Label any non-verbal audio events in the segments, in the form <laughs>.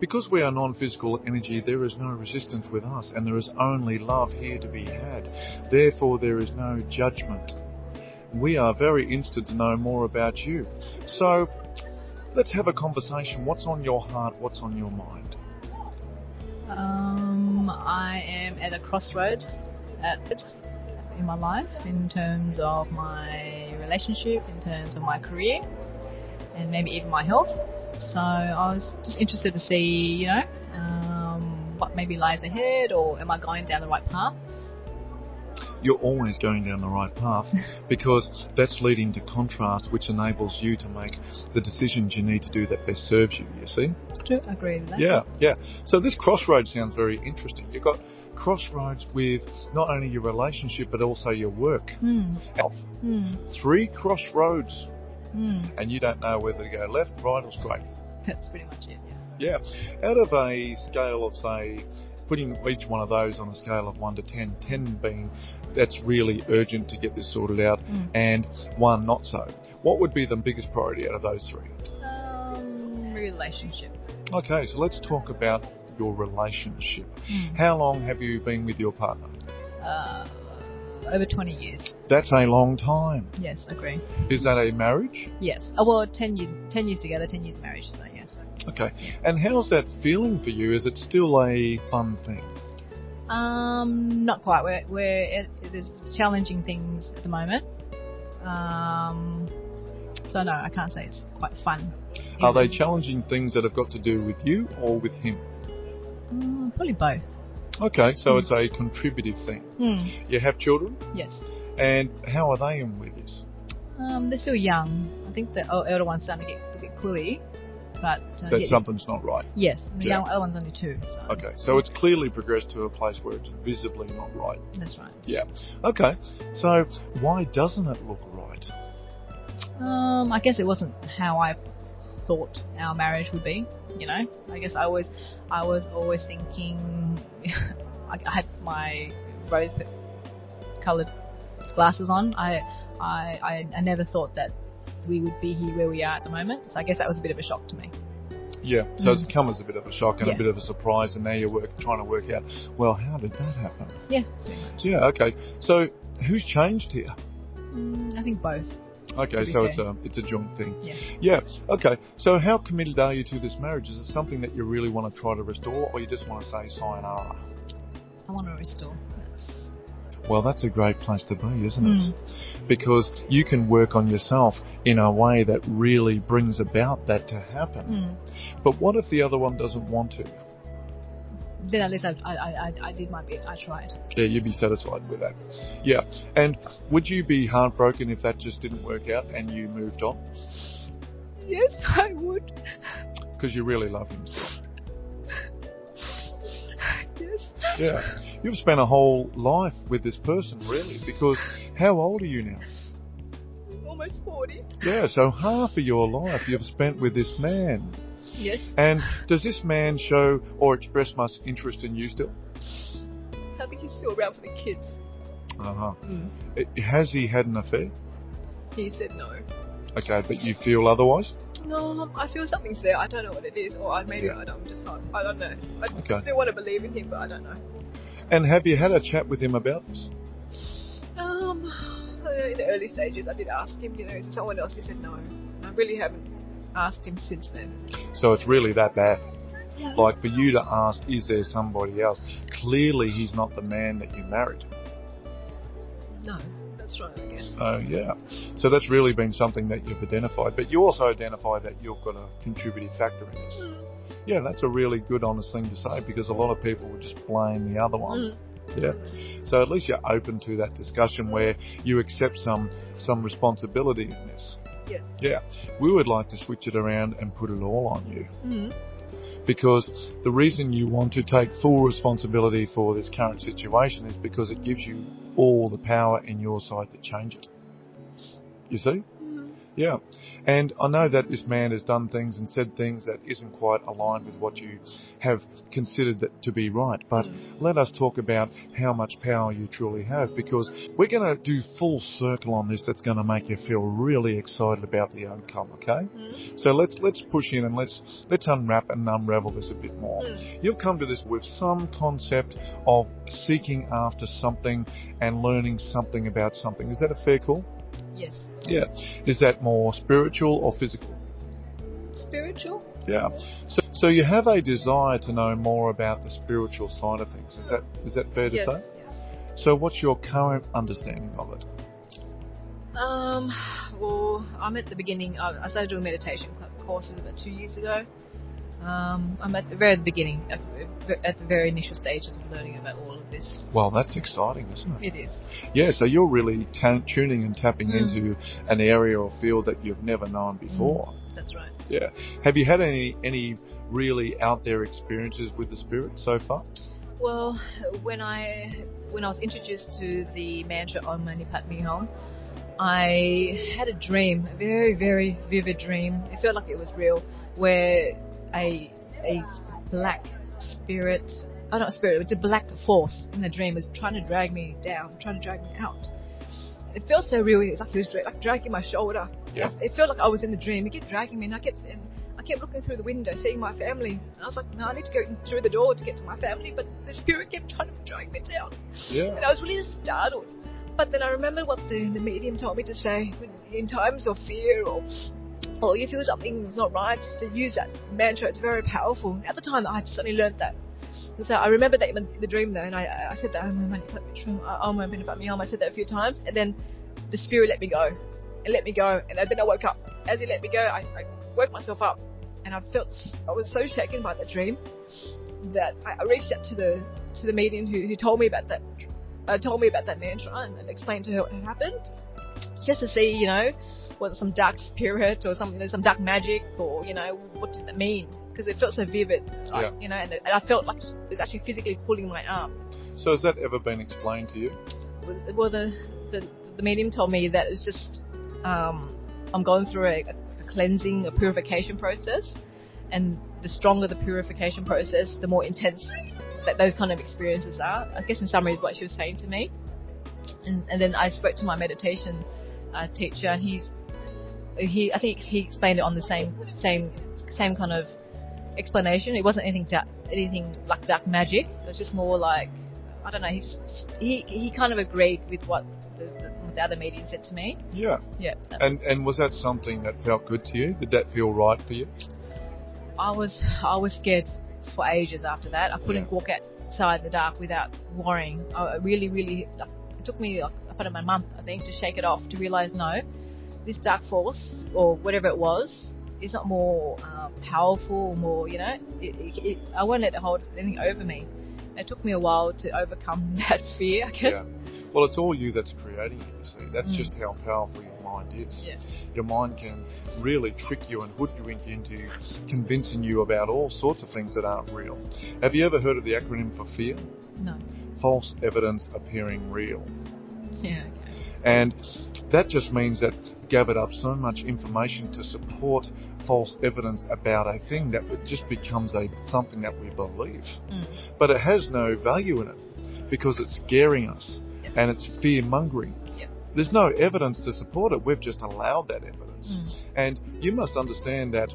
Because we are non-physical energy, there is no resistance with us and there is only love here to be had. Therefore, there is no judgment. We are very interested to know more about you. So, let's have a conversation. What's on your heart? What's on your mind? Um, I am at a crossroads at in my life in terms of my relationship, in terms of my career, and maybe even my health. So I was just interested to see, you know, um, what maybe lies ahead, or am I going down the right path? You're always going down the right path <laughs> because that's leading to contrast, which enables you to make the decisions you need to do that best serves you. You see? Do agree with that. Yeah, yeah. So this crossroads sounds very interesting. You've got crossroads with not only your relationship but also your work, health. Hmm. Three crossroads, Hmm. and you don't know whether to go left, right, or straight. That's pretty much it. Yeah. Yeah. Out of a scale of say, putting each one of those on a scale of one to ten, ten being that's really urgent to get this sorted out, Mm. and one not so. What would be the biggest priority out of those three? Um, relationship. Okay, so let's talk about your relationship. Hmm. How long have you been with your partner? Uh, over 20 years. That's a long time. Yes, agree. Is that a marriage? Yes. Oh, well, 10 years, 10 years together, 10 years marriage, so yes. Okay. And how's that feeling for you? Is it still a fun thing? Um, not quite. We're, we're, it, there's challenging things at the moment. Um, so no, I can't say it's quite fun. Are they challenging things that have got to do with you or with him? Mm, probably both. Okay, so Hmm. it's a contributive thing. Hmm. You have children, Yes. and how are they in with this? Um, they're still young. I think the elder one's starting to get a bit cluey, but uh, That yeah, something's not right. yes, the Yeah. one's only two. So Okay, so it's clearly progressed to a place where it's visibly not right. that's right. Yeah. Okay, so why doesn't it look right? Um, I guess it wasn't how I thought our marriage would be. You know, I guess I was, I was always thinking. <laughs> I, I had my rose-colored glasses on. I, I, I, I never thought that we would be here where we are at the moment. So I guess that was a bit of a shock to me. Yeah, so it's come as a bit of a shock and Mm. Yeah. a bit of a surprise, and now you're work, trying to work out, well, how did that happen? Yeah. Yeah, okay. So who's changed here? Mm, I think both. Okay, so fair. it's a it's a joint thing. Yeah. Yeah. Okay. So how committed are you to this marriage? Is it something that you really want to try to restore, or you just want to say sayonara? I want to restore. Well, that's a great place to be, isn't Mm. it? Because you can work on yourself in a way that really brings about that to happen. mm. But what if the other one doesn't want to? Then at least I, I, I, I did my bit. I tried. Yeah, you'd be satisfied with that. Yeah. And would you be heartbroken if that just didn't work out and you moved on? Yes, I would. Because you really love him. Yes. Yeah. You've spent a whole life with this person, really, because how old are you now? Almost 40. Yeah, so half of your life you've spent with this man. Yes. And does this man show or express much interest in you still? I think he's still around for the kids. Uh huh. Mm. Has he had an affair? He said no. Okay, but you feel otherwise? No, I feel something's there. I don't know what it is, or I maybe Yeah. I don't, I'm just not. I don't know. I Okay. still want to believe in him, but I don't know. And have you had a chat with him about this? Um, in the early stages, I did ask him. You know, is there someone else? He said no. I really haven't asked him since then. So it's really that bad. Like for you to ask, is there somebody else? Clearly he's not the man that you married. No, that's right. I guess. So yeah. So that's really been something that you've identified. But you also identify that you've got a contributing factor in this. Mm. Yeah, that's a really good honest thing to say because a lot of people would just blame the other one. Mm. Yeah. So at least you're open to that discussion where you accept some some responsibility in this. Yes. Yeah. We would like to switch it around and put it all on you. Mm. Because the reason you want to take full responsibility for this current situation is because it gives you all the power in your side to change it. You see? Mm. Yeah. And I know that this man has done things and said things that isn't quite aligned with what you have considered that to be right. But let us talk about how much power you truly have because we're going to do full circle on this that's going to make you feel really excited about the outcome, okay? So let's let's push in and let's let's unwrap and unravel this a bit more. You've come to this with some concept of seeking after something and learning something about something. Is that a fair call? Yes. Yeah. Is that more spiritual or physical? Spiritual? Yeah. So, so you have a desire to know more about the spiritual side of things. Is that is that fair to yes. say? yes. So what's your current understanding of it? Um, well, I'm at the beginning. I I started doing meditation courses about two years ago. Um, I'm at the very beginning, at, at the very initial stages of learning about all of this. Well, that's exciting, isn't it? It is. Yeah. So you're really tuning and tapping Mm. into an area or field that you've never known before. That's right. Yeah. Have you had any any really out there experiences with the spirit so far? Well, when I when I was introduced to the mantra Om Mani Padme Hum, I had a dream, a very very vivid dream. It felt like it was real, where a a black spirit, oh not a spirit, it's a black force in the dream was trying to drag me down, trying to drag me out. It felt so real. It's like it was dra- like dragging my shoulder. Yeah. It felt like I was in the dream. It kept dragging me, and I kept and I kept looking through the window, seeing my family. And I was like, no, I need to go through the door to get to my family. But the spirit kept trying to drag me down. Yeah. And I was really startled. But then I remember what the, the medium told me to say when, in times of fear or or you feel something's not right, to use that mantra. It's very powerful. At the time, I suddenly learned that. And so I remember that in the dream though, and I, I said that, oh my oh my I said that a few times, and then the spirit let me go, and let me go, and then I woke up. As he let me go, I, I woke myself up, and I felt I was so shaken by the dream that I, I reached out to the to the medium who, who told me about that, uh, told me about that mantra, and, and explained to her what had happened, just to see, you know, whether some dark spirit or some you some dark magic or you know what did that mean because it felt so vivid, like, Yeah. you know, and, and I felt like it was actually physically pulling my arm. So has that ever been explained to you? Well, the the, the medium told me that it's just um, I'm going through a, a cleansing, a purification process, and the stronger the purification process, the more intense that those kind of experiences are. I guess in summary is what she was saying to me. And, and then I spoke to my meditation uh, teacher, and he's he I think he explained it on the same same same kind of explanation. It wasn't anything dark, anything like dark magic. It was just more like I don't know. He's he he kind of agreed with what the, the, what the other medium said to me. Yeah. Yeah, And and was that something that felt good to you? Did that feel right for you? I was I was scared for ages after that. I couldn't Yeah. walk outside in the dark without worrying. I really really like, it took me like, about a month I think to shake it off to realize no, this dark force or whatever it was is not more uh, powerful more you know. It, it, it, I won't let it hold anything over me. It took me a while to overcome <laughs> that fear. I guess. Yeah. Well, it's all you that's creating it, you see. That's Mm. just how powerful your mind is. Yeah. Your mind can really trick you and hoodwink you into convincing you about all sorts of things that aren't real. Have you ever heard of the acronym for fear? No. False evidence appearing real. <laughs> Yeah. Okay. And that just means that gathered up so much information to support false evidence about a thing that it just becomes a something that we believe. Mm. But it has no value in it because it's scaring us Yep. and it's fear mongering. Yep. There's no evidence to support it. We've just allowed that evidence. Mm. And you must understand that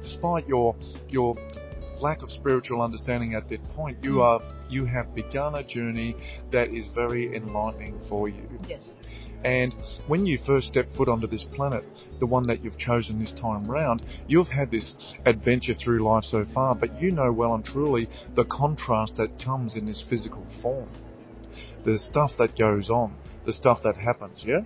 despite your your lack of spiritual understanding at that point, you Mm. are you have begun a journey that is very enlightening for you. Yes. And when you first step foot onto this planet, the one that you've chosen this time round, you've had this adventure through life so far, but you know well and truly the contrast that comes in this physical form. The stuff that goes on, the stuff that happens, yeah?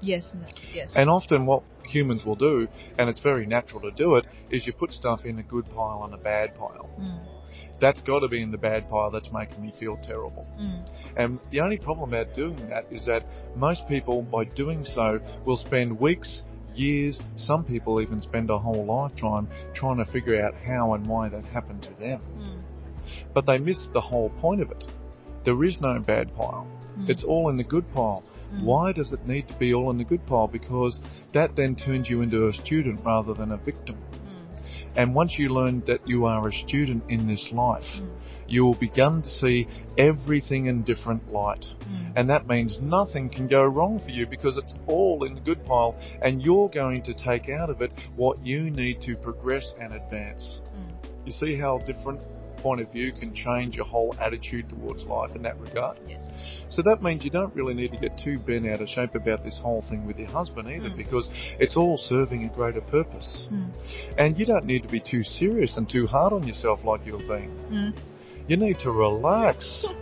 Yes. Yes. And often what humans will do, and it's very natural to do it, is you put stuff in a good pile and a bad pile. Mm. That's got to be in the bad pile that's making me feel terrible. Mm. And the only problem about doing that is that most people, by doing so, will spend weeks, years, some people even spend a whole lifetime trying to figure out how and why that happened to them. Mm. But they miss the whole point of it. There is no bad pile. Mm. It's all in the good pile. Mm. Why does it need to be all in the good pile? Because that then turns you into a student rather than a victim. And once you learn that you are a student in this life, Mm. you will begin to see everything in different light. Mm. And that means nothing can go wrong for you because it's all in the good pile and you're going to take out of it what you need to progress and advance. Mm. You see how different point of view can change your whole attitude towards life in that regard? Yes. So that means you don't really need to get too bent out of shape about this whole thing with your husband either Mm. because it's all serving a greater purpose. Mm. And you don't need to be too serious and too hard on yourself like you're being. Mm. You need to relax. <laughs>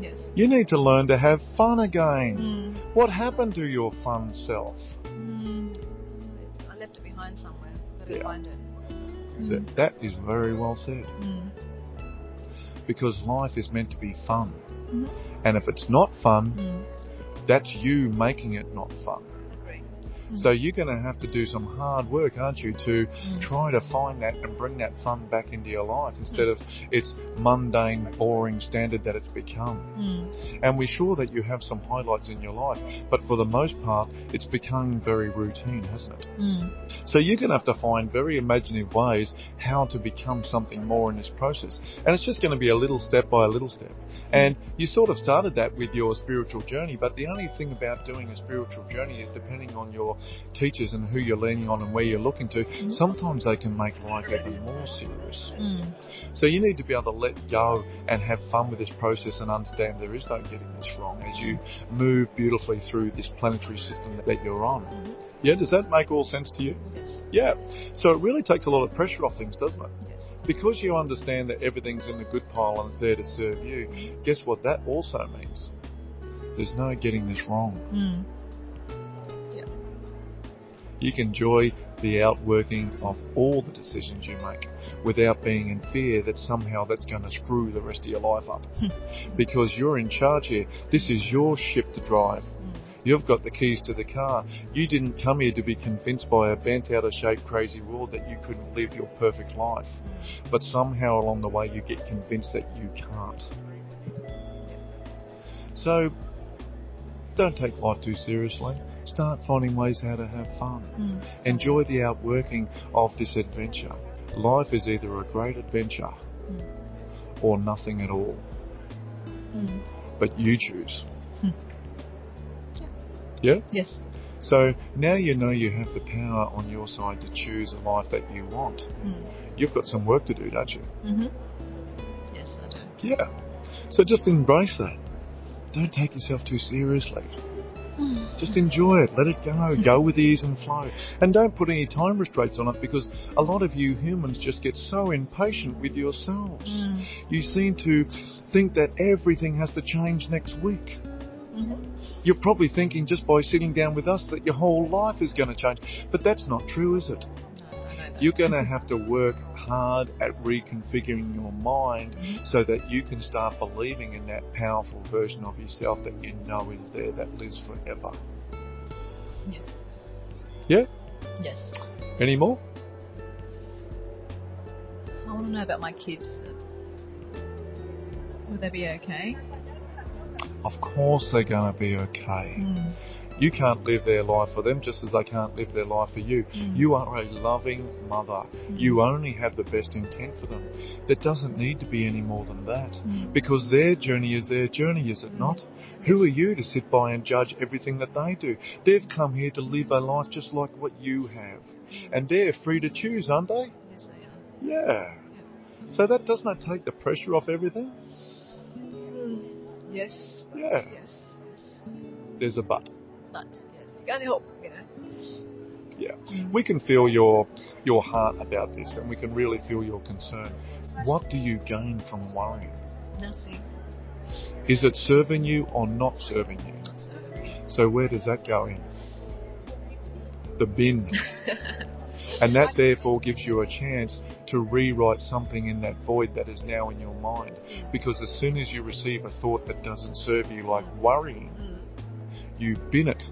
Yes. You need to learn to have fun again. Mm. What happened to your fun self? Mm. I left it behind somewhere. Gotta Yeah. find it. Mm. That, that is very well said. Because life is meant to be fun. Mhm. And if it's not fun, Mm. that's you making it not fun. So you're going to have to do some hard work, aren't you, to Mm. try to find that and bring that fun back into your life instead of its mundane, boring standard that it's become. Mm. And we're sure that you have some highlights in your life, but for the most part, it's become very routine, hasn't it? Mm. So you're going to have to find very imaginative ways how to become something more in this process. And it's just going to be a little step by a little step. And you sort of started that with your spiritual journey, but the only thing about doing a spiritual journey is depending on your teachers and who you're leaning on and where you're looking to, sometimes they can make life even more serious. Mm. So you need to be able to let go and have fun with this process and understand there is no getting this wrong as you move beautifully through this planetary system that you're on. Mhm. Yeah, does that make all sense to you? Yes. Yeah. So it really takes a lot of pressure off things, doesn't it? Yes. Because you understand that everything's in the good pile and it's there to serve you, guess what that also means? There's no getting this wrong. Mm. You can enjoy the outworking of all the decisions you make without being in fear that somehow that's going to screw the rest of your life up. because you're in charge here. This is your ship to drive. You've got the keys to the car. You didn't come here to be convinced by a bent out of shape crazy world that you couldn't live your perfect life. But somehow along the way you get convinced that you can't. So don't take life too seriously. Start finding ways how to have fun. Mm. Enjoy the outworking of this adventure. Life is either a great adventure Mm. or nothing at all. Mm. But you choose. Hmm. Yeah? Yes. So now you know you have the power on your side to choose a life that you want. Mm. You've got some work to do, don't you? Mm-hmm. Yes, I do. Yeah. So just embrace that. Don't take yourself too seriously. Just enjoy it. Let it go. <laughs> Go with ease and flow. And don't put any time restraints on it because a lot of you humans just get so impatient with yourselves. Mm. You seem to think that everything has to change next week. Mm-hmm. You're probably thinking just by sitting down with us that your whole life is going to change. But that's not true, is it? No, I don't know that. You're going to have to work hard at reconfiguring your mind Mhm. so that you can start believing in that powerful version of yourself that you know is there that lives forever. Yes. Yeah? Yes. Any more? I want to know about my kids. Would they be okay? Of course they're going to be okay. Mm. You can't live their life for them just as they can't live their life for you. Mm. You are a loving mother. You only have the best intent for them. There doesn't need to be any more than that. Mm. Because their journey is their journey, is it not? Who are you to sit by and judge everything that they do? They've come here to live a life just like what you have. And they're free to choose, aren't they? Yes, they are. Yeah. So that doesn't that take the pressure off everything? Yes. Yeah. Yes. Yes. There's a but. But yes, you can hope. You know. Yeah. We can feel your your heart about this and we can really feel your concern. What do you gain from worrying? Nothing. Is it serving you or not serving you? Not. So where does that go in? The bin. <laughs> And that therefore gives you a chance to rewrite something in that void that is now in your mind. Mm. Because as soon as you receive a thought that doesn't serve you, like mm. worrying, Mm. you bin it,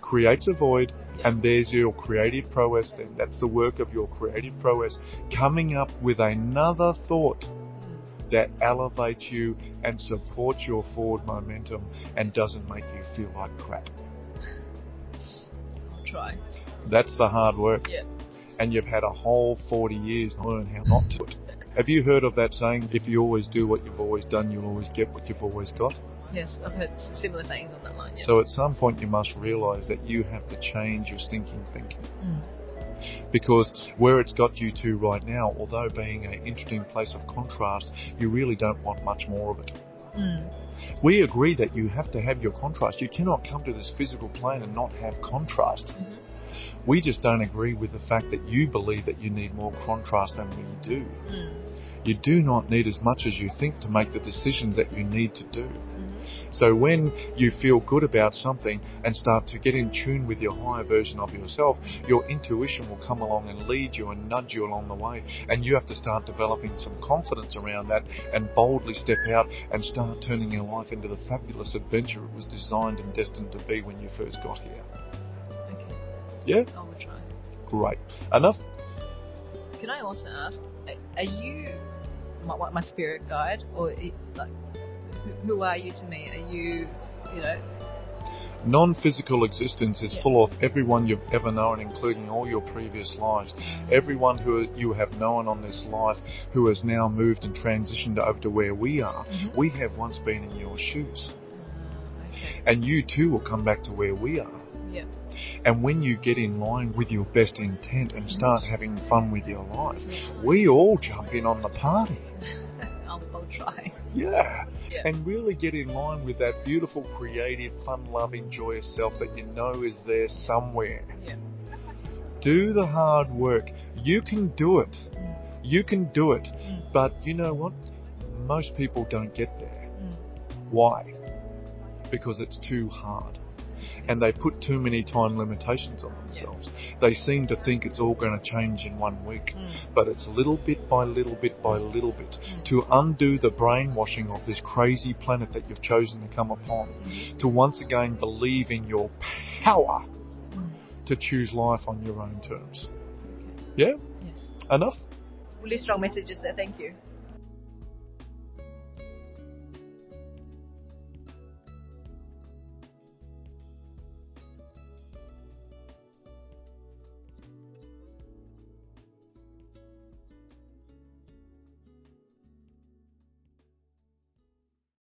creates a void, and there's your creative prowess then. That's the work of your creative prowess, coming up with another thought mm. that elevates you and supports your forward momentum and doesn't make you feel like crap. I'll try. That's the hard work. Yeah. And you've had a whole 40 years to learn how not to do it. Have you heard of that saying, if you always do what you've always done, you'll always get what you've always got? Yes, I've heard similar sayings on that line. Yes. So at some point you must realise that you have to change your stinking thinking. Mm. Because where it's got you to right now, although being an interesting place of contrast, you really don't want much more of it. Mm. We agree that you have to have your contrast. You cannot come to this physical plane and not have contrast. Mhm. We just don't agree with the fact that you believe that you need more contrast than we do. Mm. You do not need as much as you think to make the decisions that you need to do. Mhm. So when you feel good about something and start to get in tune with your higher version of yourself, your intuition will come along and lead you and nudge you along the way. And you have to start developing some confidence around that and boldly step out and start turning your life into the fabulous adventure it was designed and destined to be when you first got here. Yeah? I will try. Great. Enough? Can I also ask, are you my, my spirit guide, or like, who, are you to me? Are you, you know, Non-physical existence is full of everyone you've ever known, including all your previous lives. Everyone who you have known on this life who has now moved and transitioned over to where we are, Mhm. we have once been in your shoes. Uh, okay. And you too will come back to where we are. Yeah. And when you get in line with your best intent and start having fun with your life, we all jump in on the party. <laughs> I'll, I'll try. Yeah. Yeah. And really get in line with that beautiful, creative, fun loving, joyous self that you know is there somewhere. Yeah. Do the hard work. You can do it. Mm. You can do it. Mm. But you know what? Most people don't get there. Mm. Why? Because it's too hard. And they put too many time limitations on themselves. They seem to think it's all going to change in one week. Mm. But it's little bit by little bit by little bit Mm. to undo the brainwashing of this crazy planet that you've chosen to come upon. Mm. To once again believe in your power Mm. to choose life on your own terms. Okay. Yeah? Yes. Enough? Really strong messages there. Thank you.